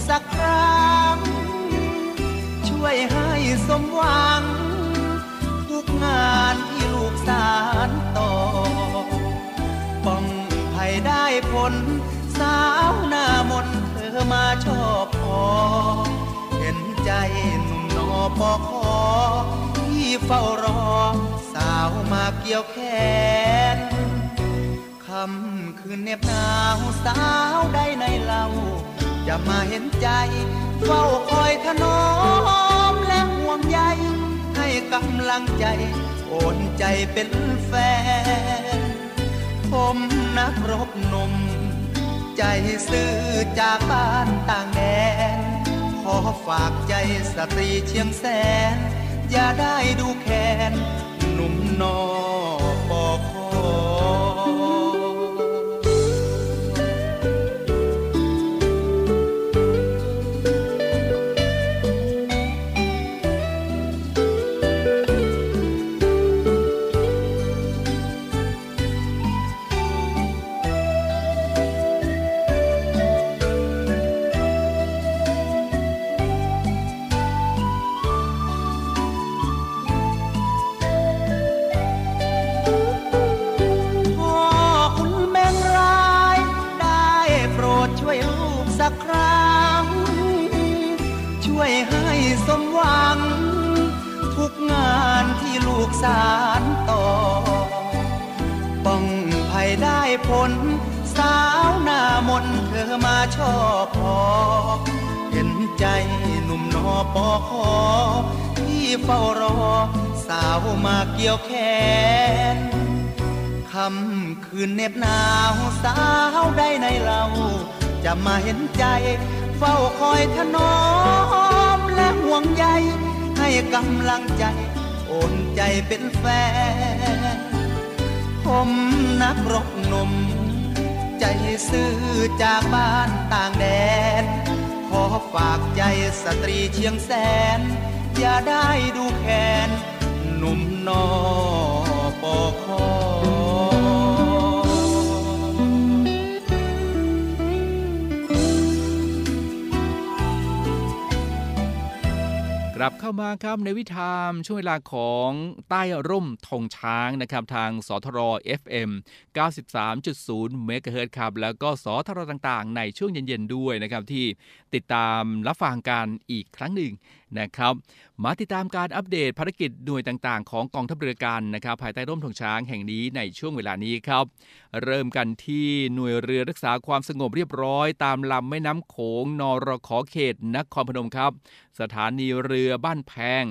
สักครั้ง ช่วยให้สมหวัง ทุกงานที่ลูกสารต่อ ป้องภัยได้ผล สาวหน้ามนเธอมาชอบพอ เห็นใจหนุ่มนอปอคอที่เฝ้ารอ สาวมาเกี่ยวแขนคำคืนเหน็บหนาวสาวได้ในเรา จะมาเห็นใจ เฝ้าคอยถนอมและห่วงใยให้กำลังใจ โอนใจเป็นแฟน ผมนักรบหนม ใจซื่อจากบ้านต่างแดน ขอฝากใจสตรีเชียงแสน อย่าได้ดูแค้นหนุ่มนอปอคอ สารต่อ ป้องภัยได้ผล สาวหน้ามนเธอมาชอบพอ เห็นใจหนุ่มนอปอคอที่เฝ้ารอ สาวมาเกี่ยวแขนคำคืนเน็บหนาวสาวได้ในเรา จะมาเห็นใจเฝ้าคอยถนอมและห่วงใยให้กำลังใจ นใจเป็นแฟน ผมนักรบนม ใจซื่อจากบ้านต่างแดน ขอฝากใจสตรีเชียงแสน อย่าได้ดูแค้นหนุ่มนอปอคอ กลับเข้ามาครับในวิถามช่วงเวลาของใต้ร่มธงช้างนะครับทางสทร FM 93.0 เมกะเฮิรตซ์ครับแล้วก็สทรต่างๆ ในช่วงเย็นๆด้วยนะครับที่ติดตามรับฟังกันอีกครั้งหนึ่ง นะครับมาติดตามการอัปเดตภารกิจหน่วยต่างๆ ของกองทัพเรือกันนะครับภายใต้ร่มธงช้างแห่งนี้ในช่วงเวลานี้ครับ เริ่มกันที่หน่วยเรือรักษาความสงบเรียบร้อย ตามลำแม่น้ำโขงนรขอเขตนครพนมครับ สถานีเรือบ้านแพง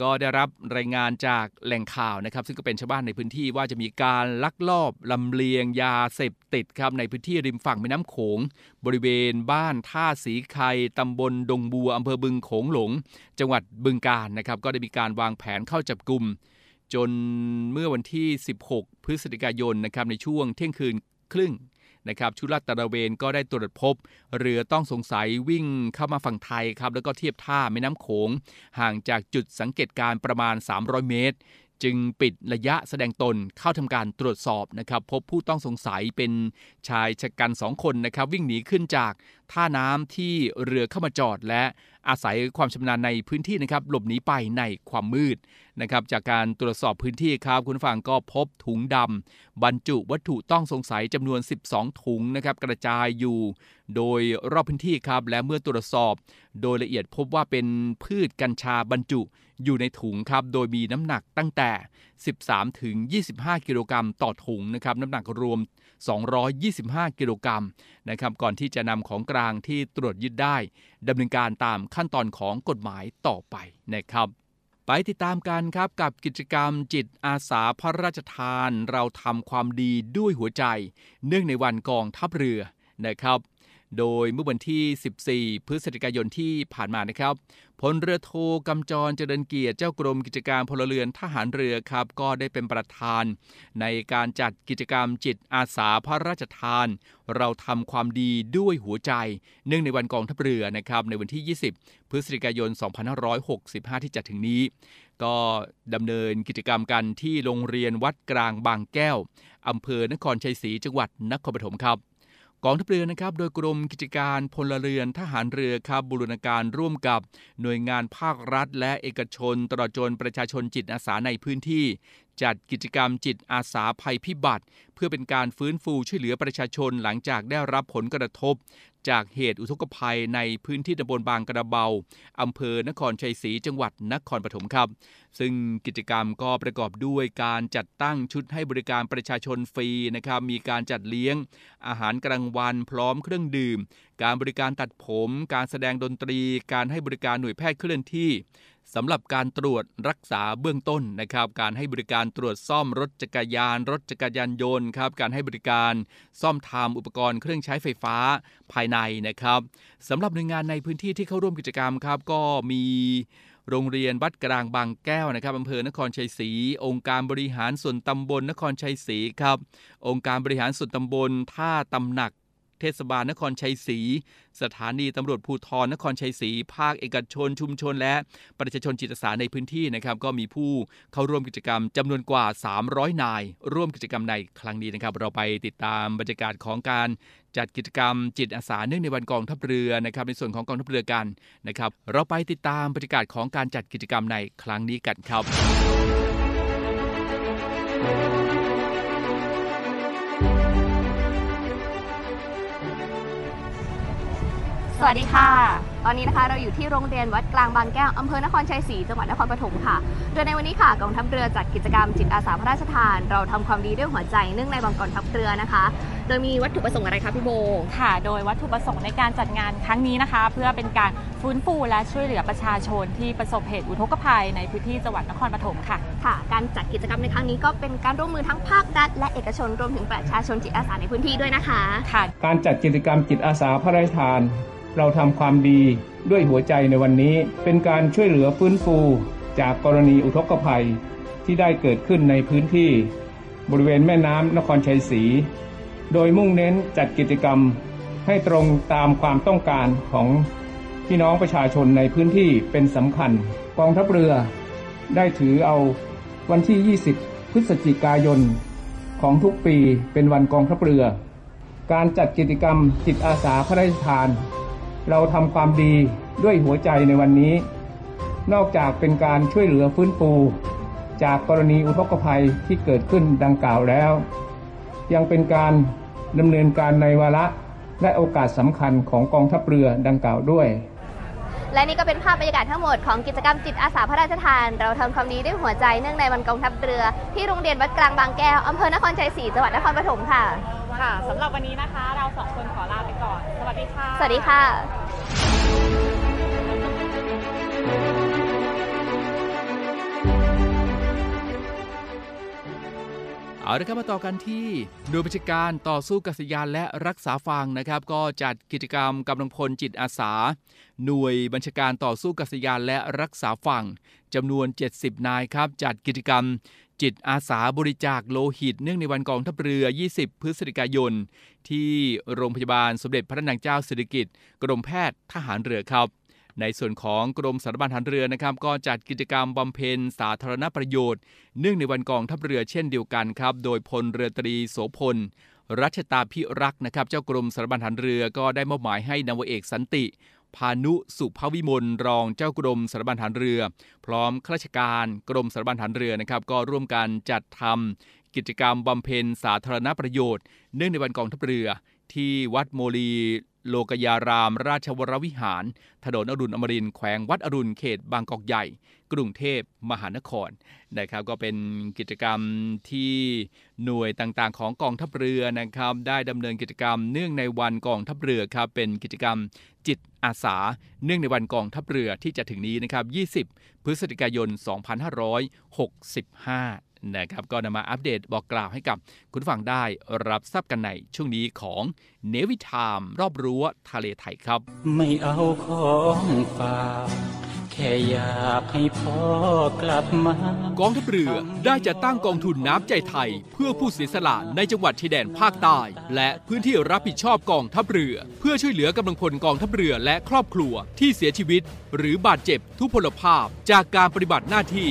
ก็ได้รับรายงานจากแหล่งข่าวนะครับ ซึ่งก็เป็นชาวบ้านในพื้นที่ว่าจะมีการลักลอบลำเลียงยาเสพติดครับในพื้นที่ริมฝั่งแม่น้ำโขง บริเวณบ้านท่าสีไข่ตำบลดงบัวอำเภอบึงโขงหลง จังหวัดบึงกาฬนะครับ ก็ได้มีการวางแผนเข้าจับกลุ่ม จนเมื่อวันที่ 16 พฤศจิกายนนะครับในช่วงเที่ยงคืนครึ่ง นะครับชุดลาดตระเวนก็ได้ตรวจพบ เรือต้องสงสัยวิ่งเข้ามาฝั่งไทยครับแล้วก็เทียบท่าแม่น้ำโขงห่างจากจุดสังเกตการณ์ประมาณ 300 เมตร จึงปิดระยะแสดงตนเข้าทำการตรวจสอบนะครับ พบผู้ต้องสงสัยเป็นชายชะกันสองคนนะครับ วิ่งหนีขึ้นจากท่าน้ำที่เรือเข้ามาจอด และอาศัยความชำนาญในพื้นที่นะครับ หลบหนีไปในความมืดนะครับ จากการตรวจสอบพื้นที่ครับ คุณฟังก็พบถุงดำบรรจุวัตถุต้องสงสัยจำนวน 12 ถุงนะครับ กระจายอยู่ โดยรอบพื้นที่ครับ และเมื่อตรวจสอบ โดยละเอียดพบว่าเป็นพืชกัญชาบรรจุ อยู่ในถุงครับ โดยมีน้ำหนักตั้งแต่ 13 ถึง 25 กิโลกรัมต่อถุงนะครับ น้ำหนักรวม 225 กิโลกรัมนะครับ ก่อนที่จะนำของกลางที่ตรวจยึดได้ดำเนินการตามขั้นตอนของกฎหมายต่อไปนะครับไปติดตามกันครับกับกิจกรรมจิตอาสาพระราชทาน เราทำความดีด้วยหัวใจ เนื่องในวันกองทัพเรือนะครับ โดยเมื่อวันที่ 14 พฤศจิกายนที่ผ่านมานะครับพลเรือโทกำจรเจริญเกียรติเจ้ากรมกิจการพลเรือนทหารเรือครับ ก็ได้เป็นประธาน ในการจัดกิจกรรมจิตอาสาพระราชทาน เราทำความดีด้วยหัวใจ เนื่องในวันกองทัพเรือนะครับ ในวันที่ 20 พฤศจิกายน 2565 ที่จะถึงนี้ ก็ดำเนินกิจกรรมกันที่โรงเรียนวัดกลางบางแก้วอำเภอนครชัยศรีจังหวัดนครปฐมครับ กองทัพเรือนะครับโดยกรมกิจการพลเรือนทหารเรือครับบูรณาการร่วมกับหน่วยงานภาครัฐ และเอกชนตลอดจนประชาชนจิตอาสาในพื้นที่ จัดกิจกรรมจิตอาสาภัยพิบัติ เพื่อเป็นการฟื้นฟูช่วยเหลือประชาชนหลังจากได้รับผลกระทบ จากเหตุอุทกภัยในพื้นที่ตำบลบางกระเบา อำเภอนครชัยศรีจังหวัดนครปฐมครับ ซึ่งกิจกรรมก็ประกอบด้วยการจัดตั้งชุดให้บริการประชาชนฟรีนะครับ มีการจัดเลี้ยง อาหารกลางวันพร้อมเครื่องดื่ม การบริการตัดผม การแสดงดนตรี การให้บริการหน่วยแพทย์เคลื่อนที่ สำหรับการตรวจรักษาเบื้องต้นนะครับ การให้บริการตรวจซ่อมรถจักรยาน รถจักรยานยนต์ครับ การให้บริการซ่อมทำอุปกรณ์เครื่องใช้ไฟฟ้าภายในนะครับสำหรับหน่วยงานในพื้นที่ที่เข้าร่วมกิจกรรมครับ ก็มีโรงเรียนวัดกลางบางแก้วนะครับอำเภอนครชัยศรีองค์การบริหารส่วนตำบลนครชัยศรีครับ องค์การบริหารส่วนตำบลท่าตำหนัก ทศบาลนครชัยศรี สถานีตำรวจภูธรนครชัยศรี ภาคเอกชนชุมชน และประชาชนจิตอาสาในพื้นที่นะครับก็มีผู้เข้าร่วมกิจกรรมจำนวนกว่า 300 นาย ร่วมกิจกรรมในครั้งนี้นะครับ เราไปติดตามบรรยากาศของการจัดกิจกรรมจิตอาสาเนื่องในวันกองทัพเรือนะครับในส่วนของกองทัพเรือกันนะครับ เราไปติดตามบรรยากาศของการจัดกิจกรรมในครั้งนี้กันครับ สวัสดีค่ะ ตอนนี้นะคะเราอยู่ที่โรงเรียนวัดกลางบางแก้วอำเภอนครชัยศรีจังหวัดนครปฐมค่ะ โดยในวันนี้ค่ะกองทัพเรือจัดกิจกรรมจิตอาสาพระราชทาน เราทำความดีด้วยหัวใจเนื่องในวันกองทัพเรือนะคะ โดยมีวัตถุประสงค์อะไรคะพี่โบ ค่ะ โดยวัตถุประสงค์ในการจัดงานครั้งนี้นะคะ เพื่อเป็นการฟื้นฟูและช่วยเหลือประชาชนที่ประสบเหตุอุทกภัยในพื้นที่จังหวัดนครปฐมค่ะ ค่ะ การจัดกิจกรรมในครั้งนี้ก็เป็นการร่วมมือทั้งภาครัฐและเอกชนรวมถึงประชาชนจิตอาสาในพื้นที่ด้วยนะคะ ค่ะ การจัดกิจกรรมจิตอาสาพระราชทาน เราทำความดีด้วยหัวใจในวันนี้เป็นการช่วยเหลือฟื้นฟู จากกรณีอุทกภัยที่ได้เกิดขึ้นในพื้นที่ บริเวณแม่น้ำนครชัยศรี โดยมุ่งเน้นจัดกิจกรรม ให้ตรงตามความต้องการของพี่น้องประชาชนในพื้นที่เป็นสำคัญกองทัพเรือ ได้ถือเอาวันที่ 20 พฤศจิกายน ของทุกปีเป็นวันกองทัพเรือ การจัดกิจกรรมจิตอาสาพระราชทาน เราทำความดีด้วยหัวใจในวันนี้ นอกจากเป็นการช่วยเหลือฟื้นฟู จากกรณีอุทกภัยที่เกิดขึ้นดังกล่าวแล้ว ยังเป็นการดำเนินการในวาระและโอกาสสำคัญของกองทัพเรือดังกล่าวด้วย และนี่ก็เป็นภาพบรรยากาศทั้งหมดของกิจกรรมจิตอาสาพระราชทาน เราทำความดีด้วยหัวใจเนื่องในวันกองทัพเรือ ที่โรงเรียนวัดกลางบางแก้วอำเภอนครชัยศรีจังหวัดนครปฐมค่ะ ค่ะสำหรับวันนี้นะคะ เราสองคนขอลาไปก่อน สวัสดีค่ะ สวัสดีค่ะเอาละครับมาต่อกันที่หน่วยบัญชาการต่อสู้กับสยานและรักษาฝั่งนะครับ ก็จัดกิจกรรมกำลังพลจิตอาสา หน่วยบัญชาการต่อสู้กับสยานและรักษาฝั่งจำนวน 70 นายครับ จัดกิจกรรม จิตอาสาบริจาคโลหิต เนื่องในวันกองทัพเรือ 20 พฤศจิกายน ที่โรงพยาบาลสมเด็จพระนางเจ้าสิริกิติ์กรมแพทย์ทหารเรือครับ ในส่วนของกรมสารบัญทหารเรือนะครับ ก็จัดกิจกรรมบำเพ็ญสาธารณประโยชน์ เนื่องในวันกองทัพเรือเช่นเดียวกันครับ โดยพลเรือตรีโสพลรัชตาพิรักษ์นะครับ เจ้ากรมสารบัญทหารเรือก็ได้มอบหมายให้นาวเอกสันติ พานุสุภวิมลรองเจ้ากรมสารบัญทหารเรือ พร้อมข้าราชการกรมสารบัญทหารเรือนะครับ ก็ร่วมกันจัดทำกิจกรรมบำเพ็ญสาธารณประโยชน์ เนื่องในวันกองทัพเรือ ที่วัดโมลี โลกยาราม ราชวรวิหาร ถนนอรุณอมรินแขวงวัดอรุณเขตบางกอกใหญ่ กรุงเทพมหานครนะครับ ก็เป็นกิจกรรมที่หน่วยต่างๆ ของกองทัพเรือนะครับ ได้ดำเนินกิจกรรมเนื่องในวันกองทัพเรือครับเป็นกิจกรรมจิตอาสา เนื่องในวันกองทัพเรือที่จะถึงนี้นะครับ 20 พฤศจิกายน 2565 นะครับก็นำมาอัปเดตบอกกล่าวให้กับคุณผู้ฟังได้รับทราบกันในช่วงนี้ของเนวิทามรอบรั้วทะเลไทยครับ ไม่เอาของฝากแค่อยากให้พ่อกลับมากองทัพเรือได้จัดตั้งกองทุนน้ำใจไทย เพื่อผู้เสียสละในจังหวัดชายแดนภาคใต้ และพื้นที่รับผิดชอบกองทัพเรือ เพื่อช่วยเหลือกำลังพลกองทัพเรือและครอบครัวที่เสียชีวิต หรือบาดเจ็บทุพพลภาพจากการปฏิบัติหน้าที่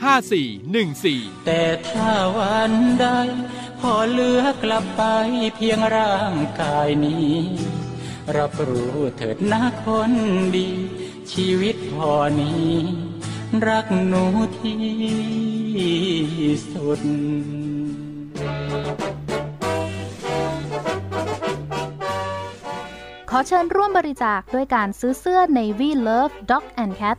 5414 แต่ถ้าวันใด พอเหลือกลับไปเพียงร่างกายนี้ รับรู้เถิดนะคนดี ชีวิตพอนี้ รักหนูที่สุดขอเชิญร่วมบริจาคด้วยการซื้อเสื้อ Navy Love Dog and Cat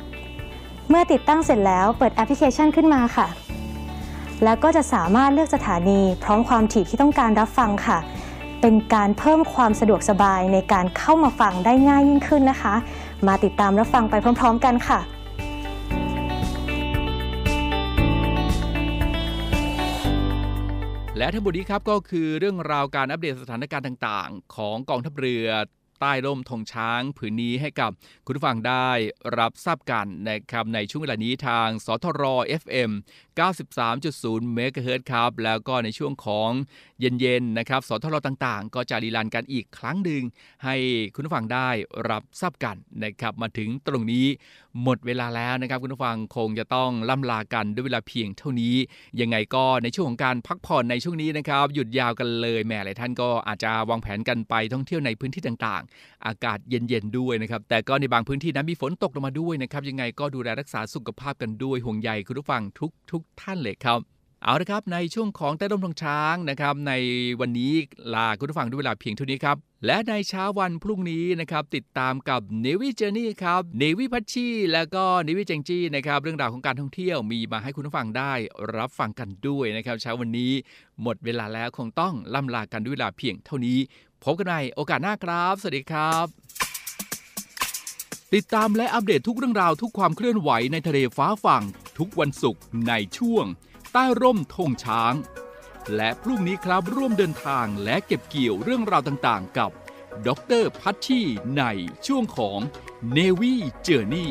เมื่อติดตั้งเสร็จแล้วเปิดแอปพลิเคชันขึ้นมาค่ะ แล้วก็จะสามารถเลือกสถานีพร้อมความถี่ที่ต้องการรับฟังค่ะ เป็นการเพิ่มความสะดวกสบายในการเข้ามาฟังได้ง่ายยิ่งขึ้นนะคะ มาติดตามรับฟังไปพร้อม ๆ กันค่ะและทั้งหมดนี้ครับก็คือเรื่องราวการอัปเดตสถานการณ์ต่าง ๆ ของกองทัพเรือ ใต้ร่มธงช้างผืนนี้ให้กับคุณผู้ฟังได้รับทราบกันนะครับในช่วงเวลานี้ทางสทร FM 93.0 เมกะเฮิรตครับ แล้วก็ในช่วงของเย็นๆนะครับสทรต่างๆ ก็จะรีลันกันอีกครั้งหนึ่งให้คุณผู้ฟังได้รับทราบกันนะครับมาถึงตรงนี้ หมดเวลาแล้วนะครับคุณผู้ฟังคงจะต้องล่ำลากันด้วยเวลาเพียงเท่านี้ ยังไงก็ในช่วงของการพักผ่อนในช่วงนี้นะครับ หยุดยาวกันเลยแหม่หลายท่านก็อาจจะวางแผนกันไปท่องเที่ยวในพื้นที่ต่างๆ อากาศเย็นๆด้วยนะครับ แต่ก็ในบางพื้นที่นั้นมีฝนตกลงมาด้วยนะครับ ยังไงก็ดูแลรักษาสุขภาพกันด้วยห่วงใยคุณผู้ฟังทุกทุกท่านเลยครับ เอาละครับในช่วงของใต้ร่มทองช้างนะครับในวันนี้ลาคุณผู้ฟังด้วยเวลาเพียงเท่านี้ครับ และในเช้าวันพรุ่งนี้นะครับติดตามกับเนวิเจอร์นี่ครับเนวิพัชชีแล้วก็เนวิเจงจี้นะครับเรื่องราวของการท่องเที่ยวมีมาให้คุณผู้ฟังได้รับฟังกันด้วยนะครับ เช้าวันนี้หมดเวลาแล้วคงต้องล่ำลากันด้วยเวลาเพียงเท่านี้พบกันใหม่โอกาสหน้าครับ สวัสดีครับติดตามและอัปเดตทุกเรื่องราวทุกความเคลื่อนไหวในทะเลฟ้าฝั่ง ทุกวันศุกร์ในช่วง ใต้ร่มธงช้าง และพรุ่งนี้ครับร่วมเดินทางและเก็บเกี่ยวเรื่องราวต่างๆ กับดรพัชชีในช่วงของ Navy Journey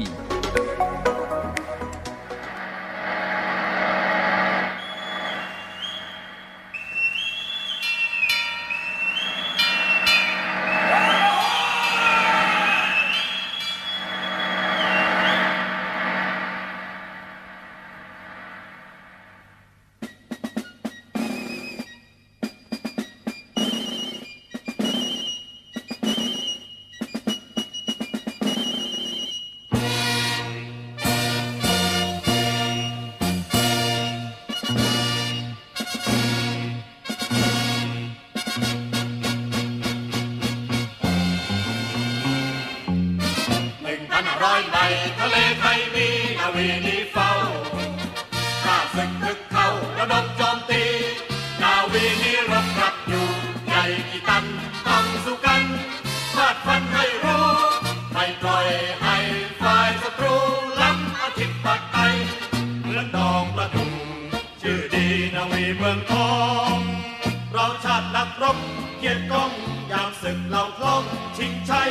ักไตเหมือนดองประทุม ชื่อดีนาวีเมืองทอง เราชาตินักรบเกียรติกองยามศึกเราคล้องชิงชัย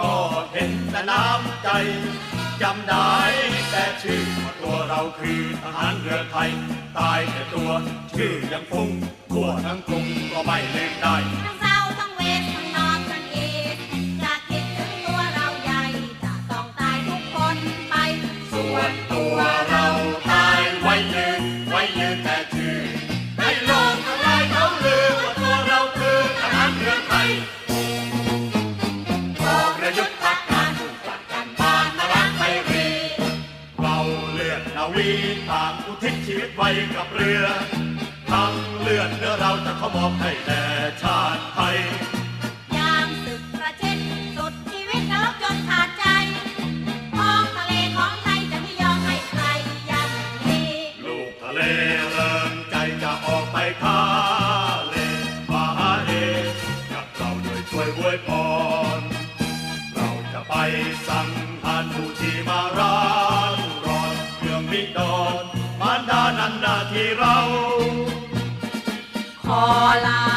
ก็เห็นแต่น้ำใจจำได้แต่ชื่อตัวเราคือทหารเรือไทย ตายแต่ตัวชื่อยังคงทั่วทั้งกรุงก็ไม่ลืมได้ ไปกับเรือ ทั้งเลือดเนื้อเราจะขอมอบให้แด่ชาติไทย Call. Hola.